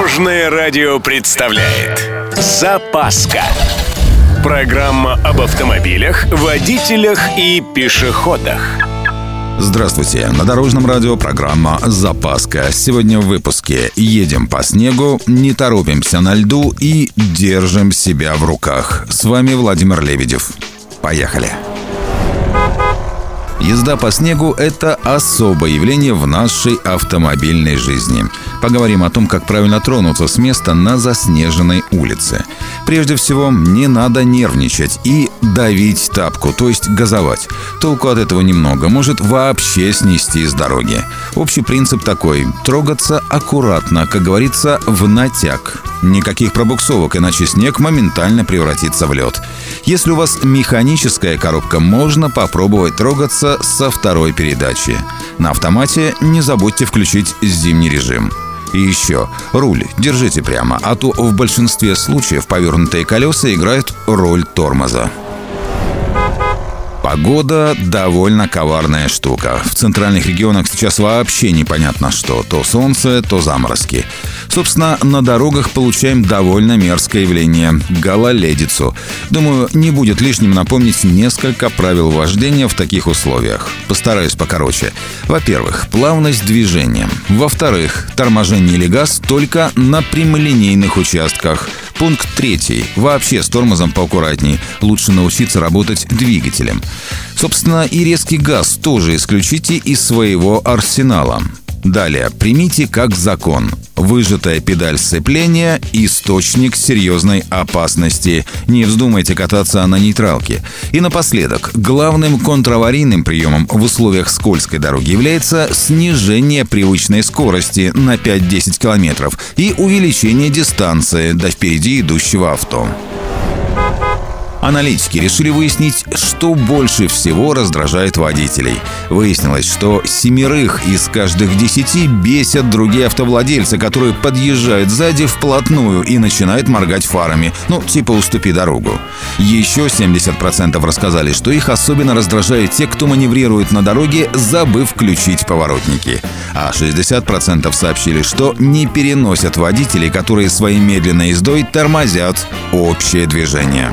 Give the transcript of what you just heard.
Дорожное радио представляет Запаска Программа об автомобилях, водителях и пешеходах Здравствуйте! На Дорожном радио программа «Запаска». Сегодня в выпуске «Едем по снегу», «Не торопимся на льду» и «Держим себя в руках». С вами Владимир Лебедев. Поехали! Езда по снегу – это особое явление в нашей автомобильной жизни. Поговорим о том, как правильно тронуться с места на заснеженной улице. Прежде всего, не надо нервничать и давить тапку, то есть газовать. Толку от этого немного, может вообще снести с дороги. Общий принцип такой – трогаться аккуратно, как говорится, в натяг. Никаких пробуксовок, иначе снег моментально превратится в лед. Если у вас механическая коробка, можно попробовать трогаться со второй передачи. На автомате не забудьте включить зимний режим. И еще, руль держите прямо, а то в большинстве случаев повернутые колеса играют роль тормоза. Погода довольно коварная штука. В центральных регионах сейчас вообще непонятно что. То солнце, то заморозки. Собственно, на дорогах получаем довольно мерзкое явление – гололедицу. Думаю, не будет лишним напомнить несколько правил вождения в таких условиях. Постараюсь покороче. Во-первых, плавность движения. Во-вторых, торможение или газ только на прямолинейных участках. Пункт третий. Вообще с тормозом поаккуратней. Лучше научиться работать двигателем. Собственно, и резкий газ тоже исключите из своего арсенала. Далее, примите как закон. Выжатая педаль сцепления – источник серьезной опасности. Не вздумайте кататься на нейтралке. И напоследок, главным контраварийным приемом в условиях скользкой дороги является снижение привычной скорости на 5-10 км и увеличение дистанции до впереди идущего авто. Аналитики решили выяснить, что больше всего раздражает водителей. Выяснилось, что семерых из каждых десяти бесят другие автовладельцы, которые подъезжают сзади вплотную и начинают моргать фарами. Ну, типа уступи дорогу. Еще 70% рассказали, что их особенно раздражают те, кто маневрирует на дороге, забыв включить поворотники. А 60% сообщили, что не переносят водителей, которые своей медленной ездой тормозят общее движение.